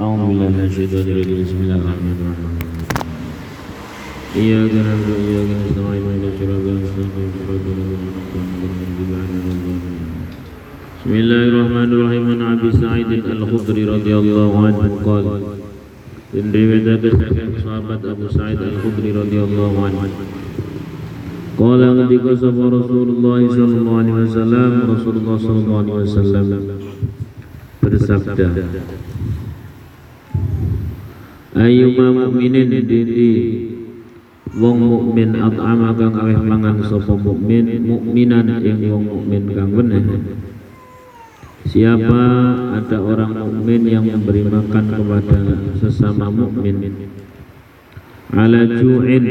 أعوذ بالله من الشيطان الرجيم بسم الله الرحمن الرحيم إياك نعبد وإياك نستعين اهدنا الصراط المستقيم صراط الذين أنعمت عليهم غير المغضوب عليهم ولا الضالين بسم الله الرحمن الرحيم عن أبي سعيد الخدري رضي الله عنه قال dan riwayatkan sahabat Abu Sa'id Al-Khudri radhiyallahu anhu Qala ketika sapa Rasulullah sallallahu alaihi wasallam Rasulullah sallallahu alaihi wasallam bersabda Ayyuma mu'minin didi wong mukmin at'ama kang aweh mangan sapa mukmin mukminan ing wong mukmin kang bener Siapa ada orang mukmin yang memberi makan kepada sesama mukmin? Ala ju'in.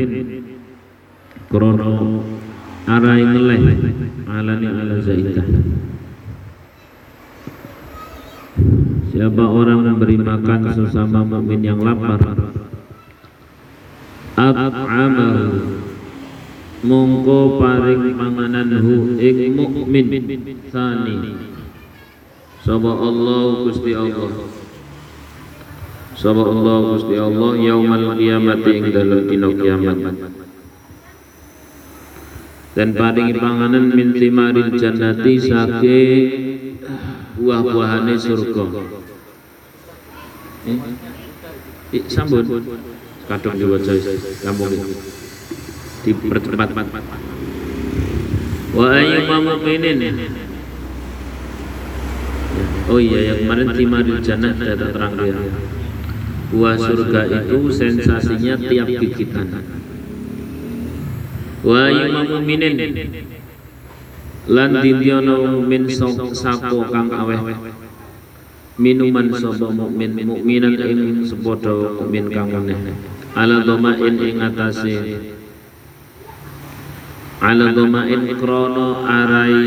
Krono arai ngeleh. Alani ala zaidah Siapa orang memberi makan sesama mukmin yang lapar? At'amahu mongko paring pangananhu ing mukmin sani. Sapa Allah Gusti Allah? Sapa Allah Gusti Allah yaumal kiamat ing dalem dina kiamat. Dan paringi panganan min timaril jannati saking buah-buahane surga. Eh, eh sambut kadang diwaca kampung dipercepat wa ayyuma mu'minin Oh iya yang kemarin timaril jannah sudah terang ya. Buah surga itu sensasinya tiap gigitan. Wa imam mukminin lan dindiono mukmin sako kang aweh. Minuman sapa mukmin mukminan ing sepadha mukmin kang meneh. Ala dhamain ing atase. Ala dhamain krono arai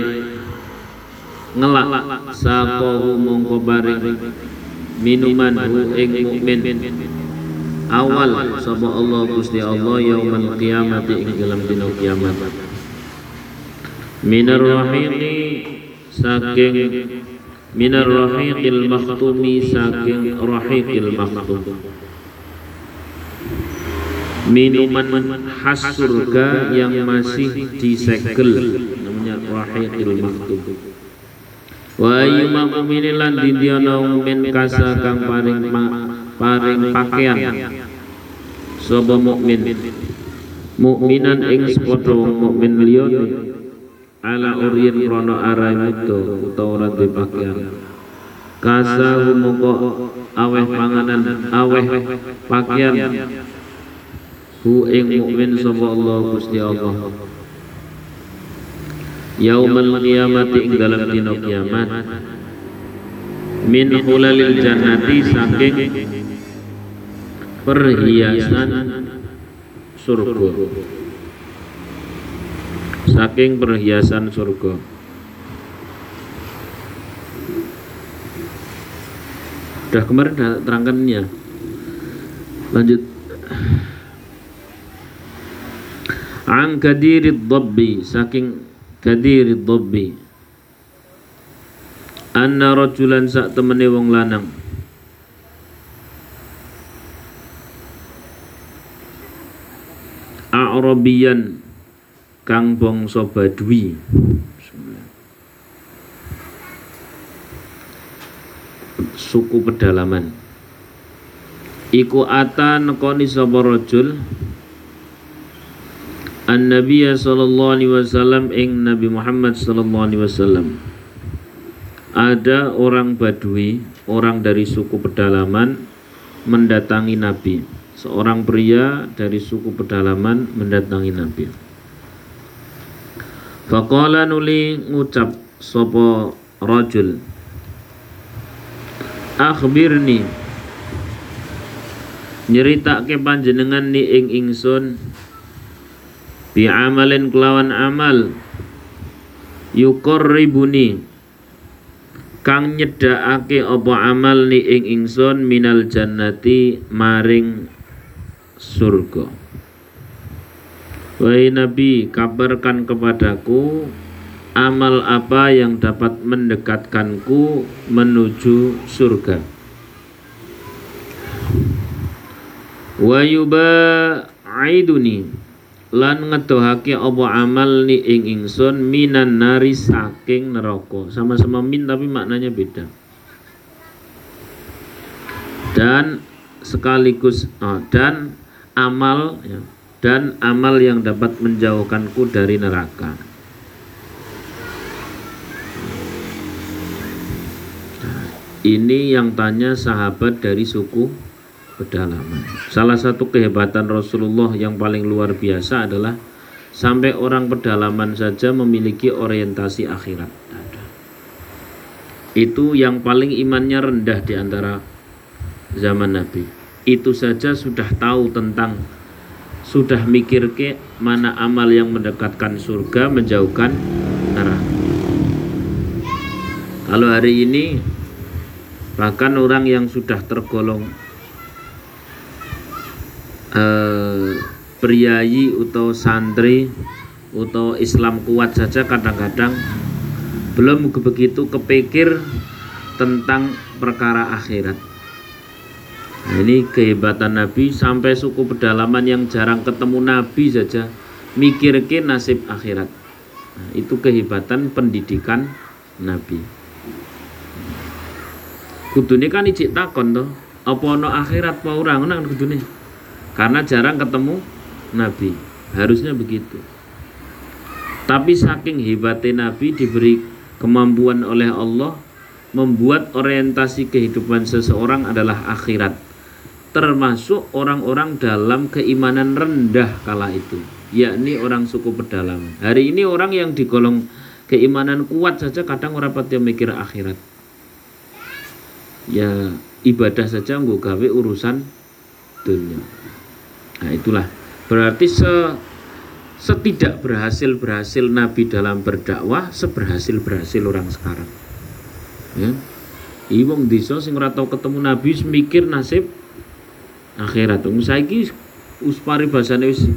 ngelak sakohu mongko bareng minuman hu ing mukmin. Awal sapa Allah Gusti Allah yaumul kiamat ing dalam dina kiamat minar rahiqi saking minar rahiqil makhtumi saking rahiqil makhtum minuman khas surga yang masih disegel namanya rahiqil maktum Wa ayyuma mu'minin lan dindiana min kasa kang paring paring pakaian. Sapa mukmin? Mukminan ing sepadha mukmin liyane ala uryin rono arai mudo utawa ora pakaian. Kasa mongko aweh panganan aweh pakaian. Hu ing mukmin sapa Allah Gusti Allah. Yaumal qiyamati ing dalam dina kiamat. Min hulalil jannati saking perhiasan surga saking perhiasan surga. Udah kemarin udah terangkannya lanjut. Ang kadirid dhabbi saking kadir dhabbi. Anna rajulan sak temene wong lanang. Arabian kang bangsa Badui suku pedalaman iku ata nekoni sapa rajul An Nabi sallallahu alaihi wasallam ing Nabi Muhammad sallallahu alaihi wasallam. Ada orang Badui, orang dari suku pedalaman mendatangi Nabi. Seorang pria dari suku pedalaman mendatangi Nabi. Faqala nuli ngucap sapa rajul. Akhbirni. Nyeritake panjenengan ni ing ingsun bi amalin kelawan amal. Yuqarribuni. Kang nyedakake apa amal ni ing ingsun minal jannati maring surga Wahai Nabi kabarkan kepadaku amal apa yang dapat mendekatkanku menuju surga. Wa yubaiduni lan ngedohake apa amal ni ing ingsun minan nari saking neraka. Sama-sama min tapi maknanya beda. Dan sekaligus oh, dan amal ya, dan amal yang dapat menjauhkanku dari neraka ini yang tanya sahabat dari suku pedalaman. Salah satu kehebatan Rasulullah yang paling luar biasa adalah sampai orang pedalaman saja memiliki orientasi akhirat. Itu yang paling imannya rendah di antara zaman Nabi. Itu saja sudah tahu tentang sudah mikir ke mana amal yang mendekatkan surga menjauhkan neraka. Kalau hari ini bahkan orang yang sudah tergolong eh, priayi atau santri atau Islam kuat saja kadang-kadang belum begitu kepikir tentang perkara akhirat. Nah, ini kehebatan Nabi sampai suku pedalaman yang jarang ketemu Nabi saja mikir ke nasib akhirat. Nah, itu kehebatan pendidikan Nabi. Kudune kan ijik takon toh, apa ono akhirat apa ora? Ngono kan kudune. Karena jarang ketemu Nabi. Harusnya begitu. Tapi saking hebatnya Nabi diberi kemampuan oleh Allah membuat orientasi kehidupan seseorang adalah akhirat termasuk orang-orang dalam keimanan rendah kala itu yakni orang suku pedalaman hari ini orang yang digolong keimanan kuat saja kadang orang pati mikir akhirat ya ibadah saja nggak gawe urusan dunia Nah itulah berarti se setidak berhasil berhasil Nabi dalam berdakwah seberhasil berhasil orang sekarang. Ya. Iwong desa sing ora tau ketemu Nabi mikir nasib akhirat. Wong saiki us paribasane wis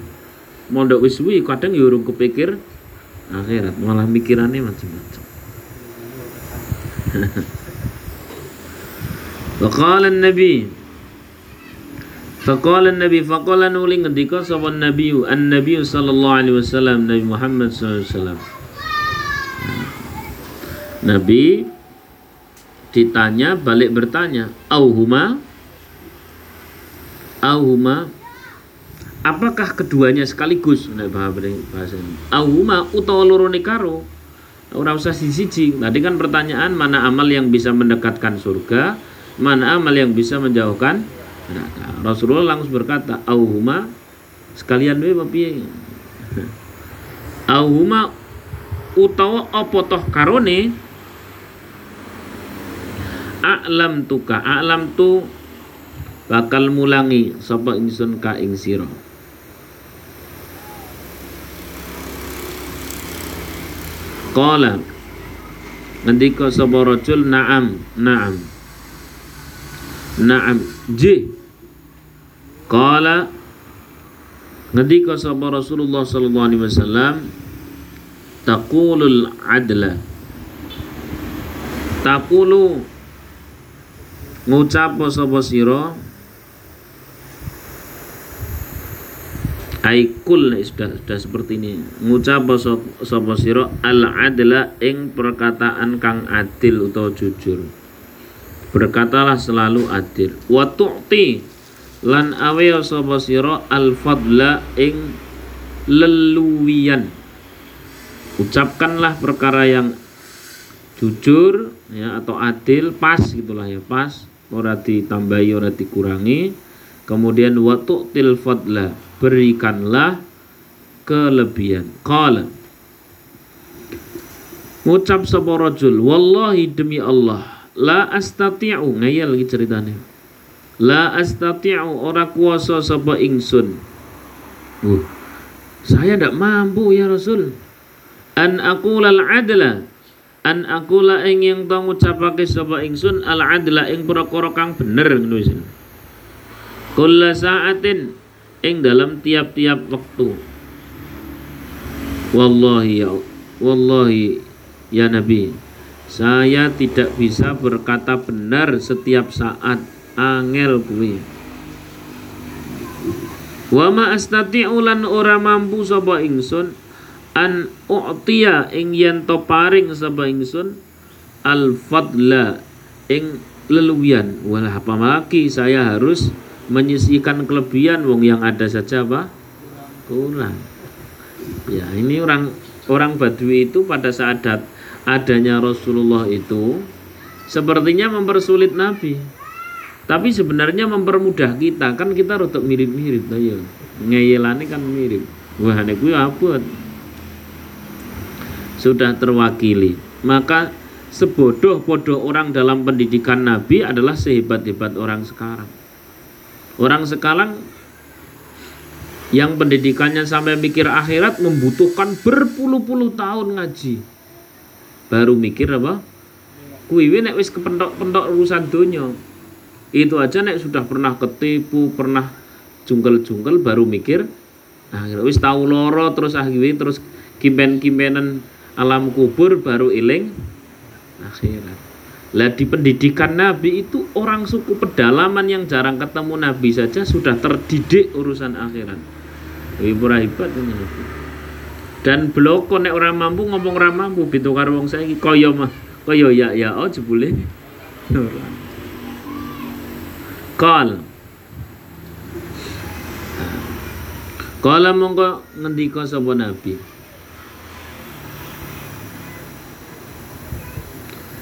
mondok wis suwi kadang ya urung kepikir akhirat, malah mikirannya macam-macam. Wa nabi Faqala Nabi faqala nuli ngendika sapa Nabi an Nabi sallallahu alaihi wasallam Nabi Muhammad sallallahu alaihi wasallam. Nabi ditanya balik bertanya, "Auhuma?" Auhuma Apakah keduanya sekaligus? Nek bahasa ini. Auhuma utawa loro karo. Ora usah siji Tadi kan pertanyaan mana amal yang bisa mendekatkan surga, mana amal yang bisa menjauhkan neraka. Rasulullah langsung berkata, "Auhuma sekalian we piye?" Auhuma utawa apa toh karone a'lam tuka a'lam tu bakal mulangi sapa ingsun ka ing sira? Qala ngendika sapa rajul na'am na'am na'am. J Qala ngendika sapa Rasulullah sallallahu alaihi wasallam taqulul adla. Taqulu ngucap sapa sira aikul sudah sudah seperti ini. Ngucap sapa sira al adla ing perkataan kang adil atau jujur. Berkatalah selalu adil. Wa tu'ti lan awe sapa sira al fadla ing leluwian. Ucapkanlah perkara yang jujur ya atau adil pas gitulah ya pas. Ora ditambahi ora dikurangi kemudian waktu til fadla berikanlah kelebihan qala ngucap sapa rajul wallahi demi Allah la astati'u ngayal lagi ceritanya La astati'u ora kuasa sapa ingsun. Uh, saya tidak mampu ya Rasul. An aqulal adla an aqula ing yang tau ngucapake sapa ingsun al adla ing perkara kang bener ngono. Kulla sa'atin ing dalam tiap-tiap waktu. Wallahi ya wallahi ya Nabi, saya tidak bisa berkata benar setiap saat. Angel kuwi. Wa ma astati'u lan ora mampu sapa ingsun an u'tiya ing yen to paring sapa ingsun al fadla ing leluwian wala apalagi saya harus menyisihkan kelebihan wong yang ada saja apa? Kurang. Ya ini orang orang Badui itu pada saat adanya Rasulullah itu sepertinya mempersulit Nabi. Tapi sebenarnya mempermudah kita. Kan kita rotok mirip-mirip ayo ngeyelane kan mirip. Wah ini gue apa sudah terwakili. Maka sebodoh-bodoh orang dalam pendidikan Nabi adalah sehebat-hebat orang sekarang orang sekarang yang pendidikannya sampai mikir akhirat membutuhkan berpuluh-puluh tahun ngaji. Baru mikir apa? Kuwi nek wis kepentok-pentok urusan dunia itu aja nek sudah pernah ketipu pernah jungkel-jungkel baru mikir nah wis tahu loro terus akhirnya terus kimpen-kimpenan alam kubur baru iling akhirat lah di pendidikan Nabi itu orang suku pedalaman yang jarang ketemu Nabi saja sudah terdidik urusan akhirat. Ibu hebat ini. Dan bloko nek orang mampu ngomong orang mampu bitu karo saiki kaya mah kaya ya ya oh jebule. Kal. Kala mongko ngendika sapa Nabi.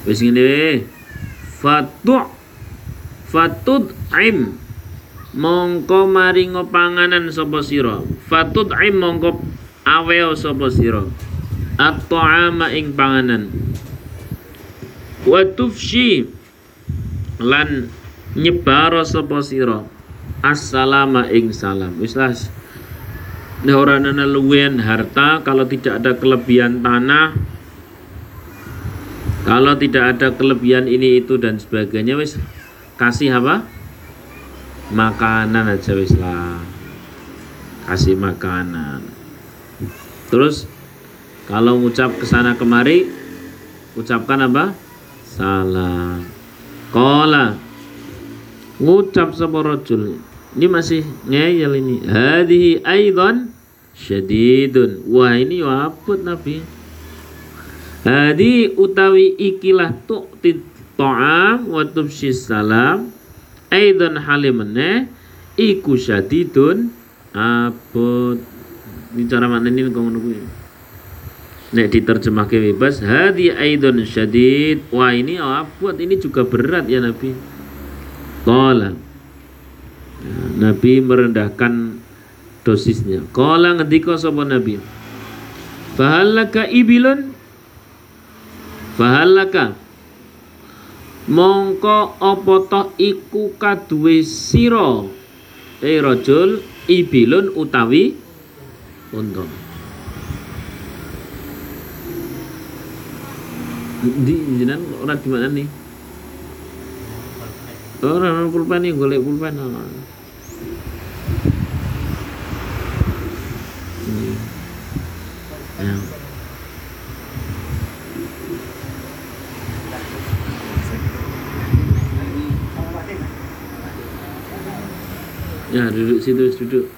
Wis ngene. Fatu fatud im. Mongko maringo panganan sapa sira. Fatud im mongko aweo sapa sira. At-ta'ama ing panganan. Wa tufshi lan nyebaro sapa sira. Assalama ing salam. Wis lah. Ora ana luwen harta kalau tidak ada kelebihan tanah kalau tidak ada kelebihan ini itu dan sebagainya wis. Kasih apa? Makanan aja wis lah. Kasih makanan. Terus kalau ngucap ke sana kemari ucapkan apa? Salam. Kola ngucap sapa rajul. Ini masih ngeyel ini. Hadhihi aidan syadidun. Wah ini waput nabi hadi utawi ikilah tu'ti ta'am wa tubshis salam. Aidan halimene iku syadidun abot. Ini cara mana ini kau menunggu nek diterjemahkan bebas hadi aidan syadid. Wah ini abot ini juga berat ya Nabi. Qala. Nabi merendahkan dosisnya. Qala ngendika sapa Nabi. Fahalaka ibilun Fahalaka Mongko apa to iku kaduwe sira? Eh rajul ibilun utawi unta. Di jenengan ora di mana nih Ora ana pulpen iki golek pulpen. Ya. Ya, duduk situ, duduk.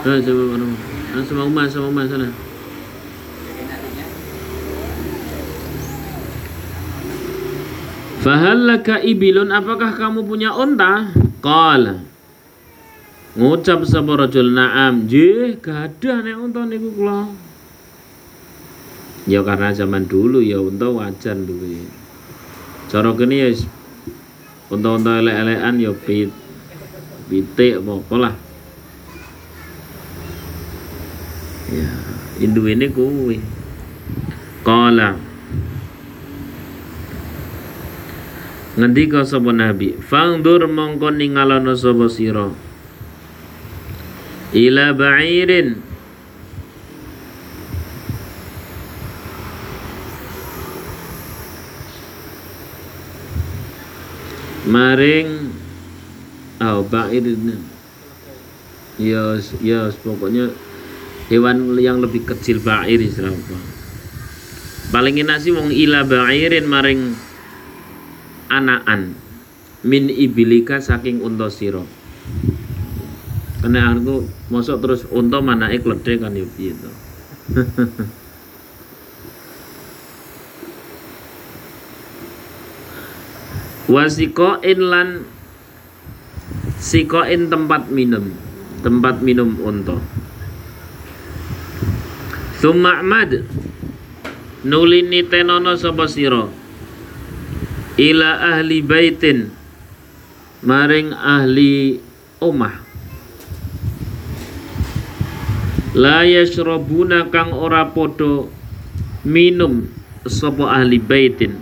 Ah, sama mana? Ah, sama Umar, sama Umar sana. Fahallaka ibilun apakah kamu punya unta? Qala Ngucap sapa rajul na'am, "Nggih, gadah nek unta niku kula." Ya karena zaman dulu ya unta wajar duwe. Cara kene ya unta-unta elek-elekan ya pit pitik apa lah. Ya, indu ini kuwi. Qala ngendika sapa nabi fangdur mongko ningalana sapa sira ila ba'irin maring oh ba'irin ya ya pokoknya hewan yang lebih kecil ba'ir istilahnya paling enak sih wong ila ba'irin maring anaan. Min ibilika saking unta sira. Kena aku mosok terus unta manake kledhe kan ya piye to? Wasikoin lan sikoin tempat minum. Tempat minum unta. Suma'mad nulini tenono sapa sira? Ila ahli baitin. Maring ahli omah. La yashrabuna kang ora podo minum sapa ahli baitin.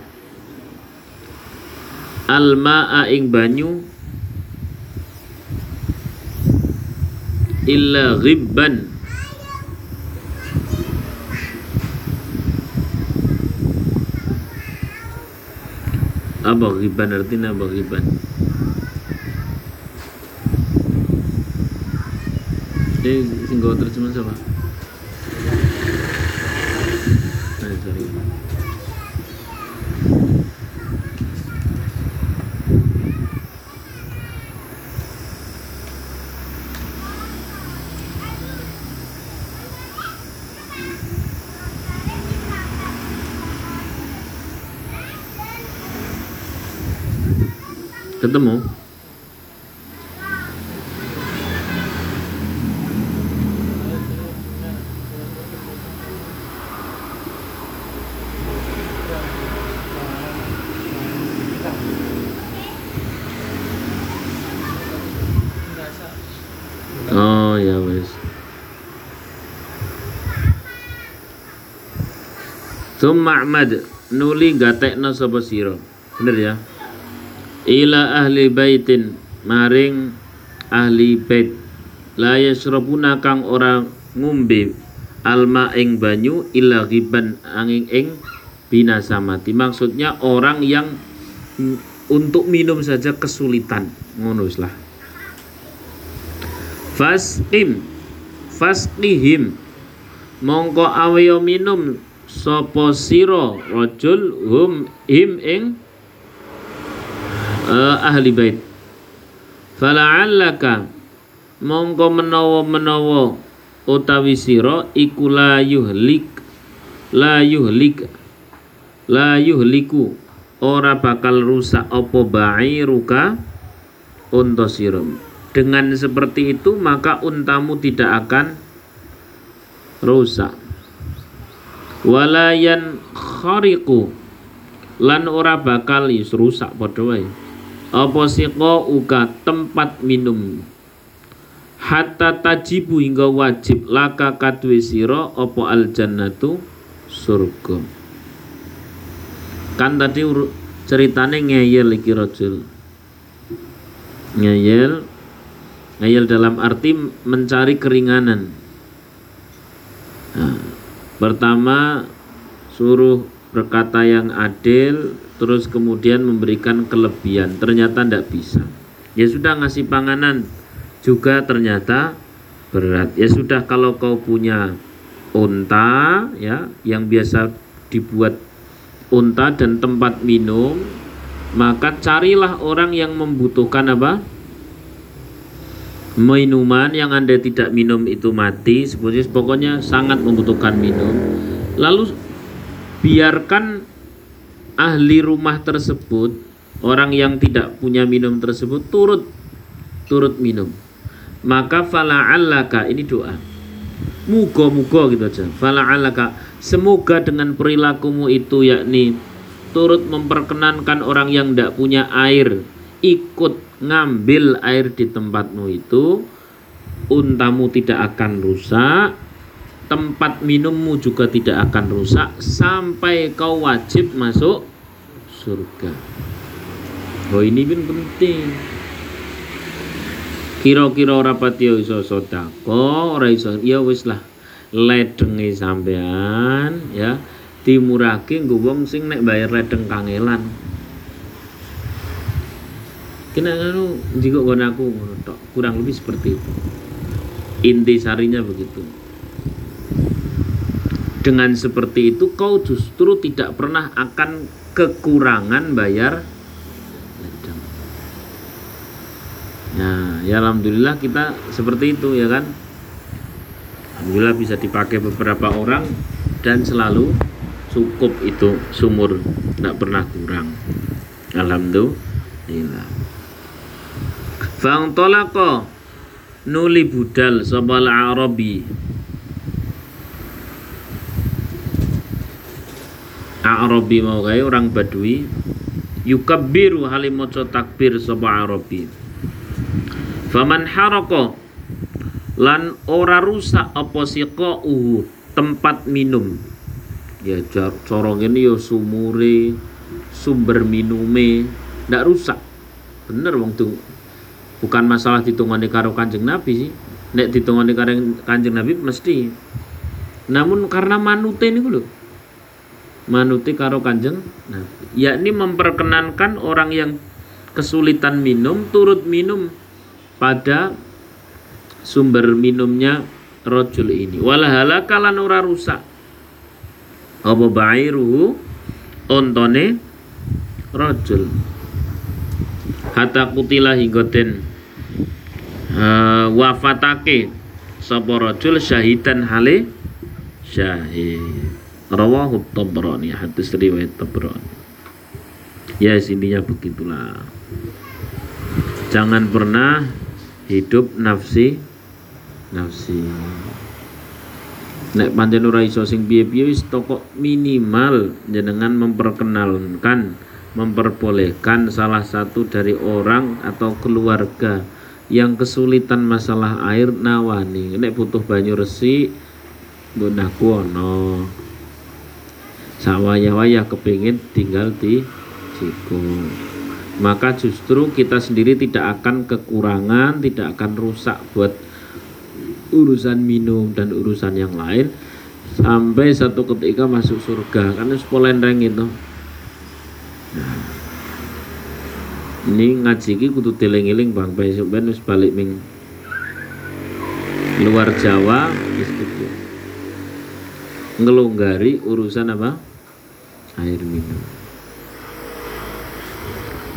Alma'a ing banyu illa ghibban. Apa ghibban artinya apa ghibban? Eh sing terjemahan siapa eh sorry ketemu Oh ya wes. Summa Ahmad nuli gatekno sapa sira. Bener ya? Ila ahli baitin maring ahli bait la yasrabuna kang ora ngombe alma ing banyu illa ghiban angin ing binasa mati. Maksudnya orang yang untuk minum saja kesulitan ngono lah. Fasqim fasqihim mongko aweyo minum sapa sira rajul hum him ing uh, ahli bait. Fala'allaka mongko menawa-menawa utawi sira iku la yuhlik la yuhlik la yuhliku ora bakal rusak apa ba'iruka unta sira. Dengan seperti itu maka untamu tidak akan rusak. Walayan khariku lan ora bakal rusak padha wae apa uga tempat minum? Hatta tajibu hingga wajib. Laka kadwe sira apa al jannatu surga. Kan tadi ceritane ngeyel iki rajul. Ngeyel. Ngayal dalam arti mencari keringanan. Nah, pertama suruh berkata yang adil, terus kemudian memberikan kelebihan. Ternyata tidak bisa. Ya sudah ngasih panganan juga ternyata berat. Ya sudah kalau kau punya unta ya yang biasa dibuat unta dan tempat minum, maka carilah orang yang membutuhkan apa? minuman yang Anda tidak minum itu mati, seperti pokoknya sangat membutuhkan minum. Lalu biarkan ahli rumah tersebut, orang yang tidak punya minum tersebut turut turut minum. Maka fala'allaka ini doa. Muga-muga gitu aja. Fala'allaka semoga dengan perilakumu itu yakni turut memperkenankan orang yang tidak punya air ikut ngambil air di tempatmu itu untamu tidak akan rusak tempat minummu juga tidak akan rusak sampai kau wajib masuk surga. Oh ini pun penting. Kira-kira rapati yo iso sodako ora iso ya wis lah. Ledenge sampean ya. Dimurake nggo wong sing nek bayar ledeng kangelan. Kena jika gon aku kurang lebih seperti itu. Inti sarinya begitu dengan seperti itu kau justru tidak pernah akan kekurangan bayar Nah, ya alhamdulillah kita seperti itu ya kan. Alhamdulillah bisa dipakai beberapa orang dan selalu cukup itu sumur, tidak pernah kurang. Alhamdulillah. Fang tolako nuli budal sobal arabi Arabi mau kaya orang Badui yukabbiru halimoco takbir sapa Arabi. Faman haraka lan ora rusak apa sika uhu tempat minum. Ya cara ngene ya sumure sumber minume ndak rusak. Bener wong tuh bukan masalah ditungane karo kanjeng Nabi sih. Nek ditungane karo kanjeng Nabi mesti. Namun karena manute niku lho manuti karo kanjeng Nabi. Yakni memperkenankan orang yang kesulitan minum turut minum pada sumber minumnya rojul ini. Walahala kalan ora rusak. Apa bairuhu ontone rojul. Hatta kutila hingga den uh, wafatake sapa rajul syahidan hale syahid rawahu tabrani hadis riwayat tabrani. Ya intinya begitulah. Jangan pernah hidup nafsi nafsi. Nek pancen ora iso sing piye-piye wis toko minimal jenengan memperkenalkan memperbolehkan salah satu dari orang atau keluarga yang kesulitan masalah air nawani. Nek butuh banyu resik gunahku ono sawaya-waya kepingin tinggal di siku maka justru kita sendiri tidak akan kekurangan, tidak akan rusak buat urusan minum dan urusan yang lain. Sampai satu ketika masuk surga karena reng itu. Nah, ini ngaji ki kudu teling-eling bang. Besok ben wis balik ming luar Jawa ngelonggari urusan apa air minum.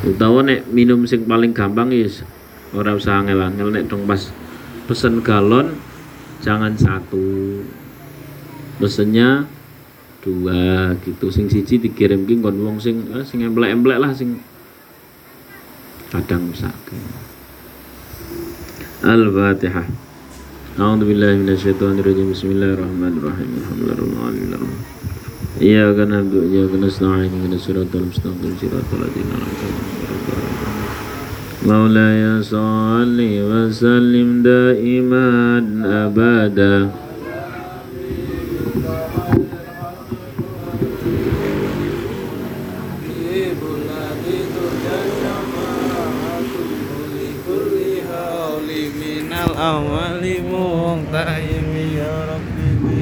Utawa nek minum sing paling gampang is ora usah angel-angel nek dong pas pesen galon jangan satu. Pesennya dua gitu. Sing siji dikirim ki kon wong sing eh, sing emblek-emblek lah sing kadang sakit Al-Fatihah. A'udzu billahi Bismillahirrahmanirrahim. Alhamdulillahirabbil na'budu wa iyyaka nasta'in ihdinas siratal mustaqim siratal ladzina an'amta 'alaihim مولاي صل وسلم دائما أبدا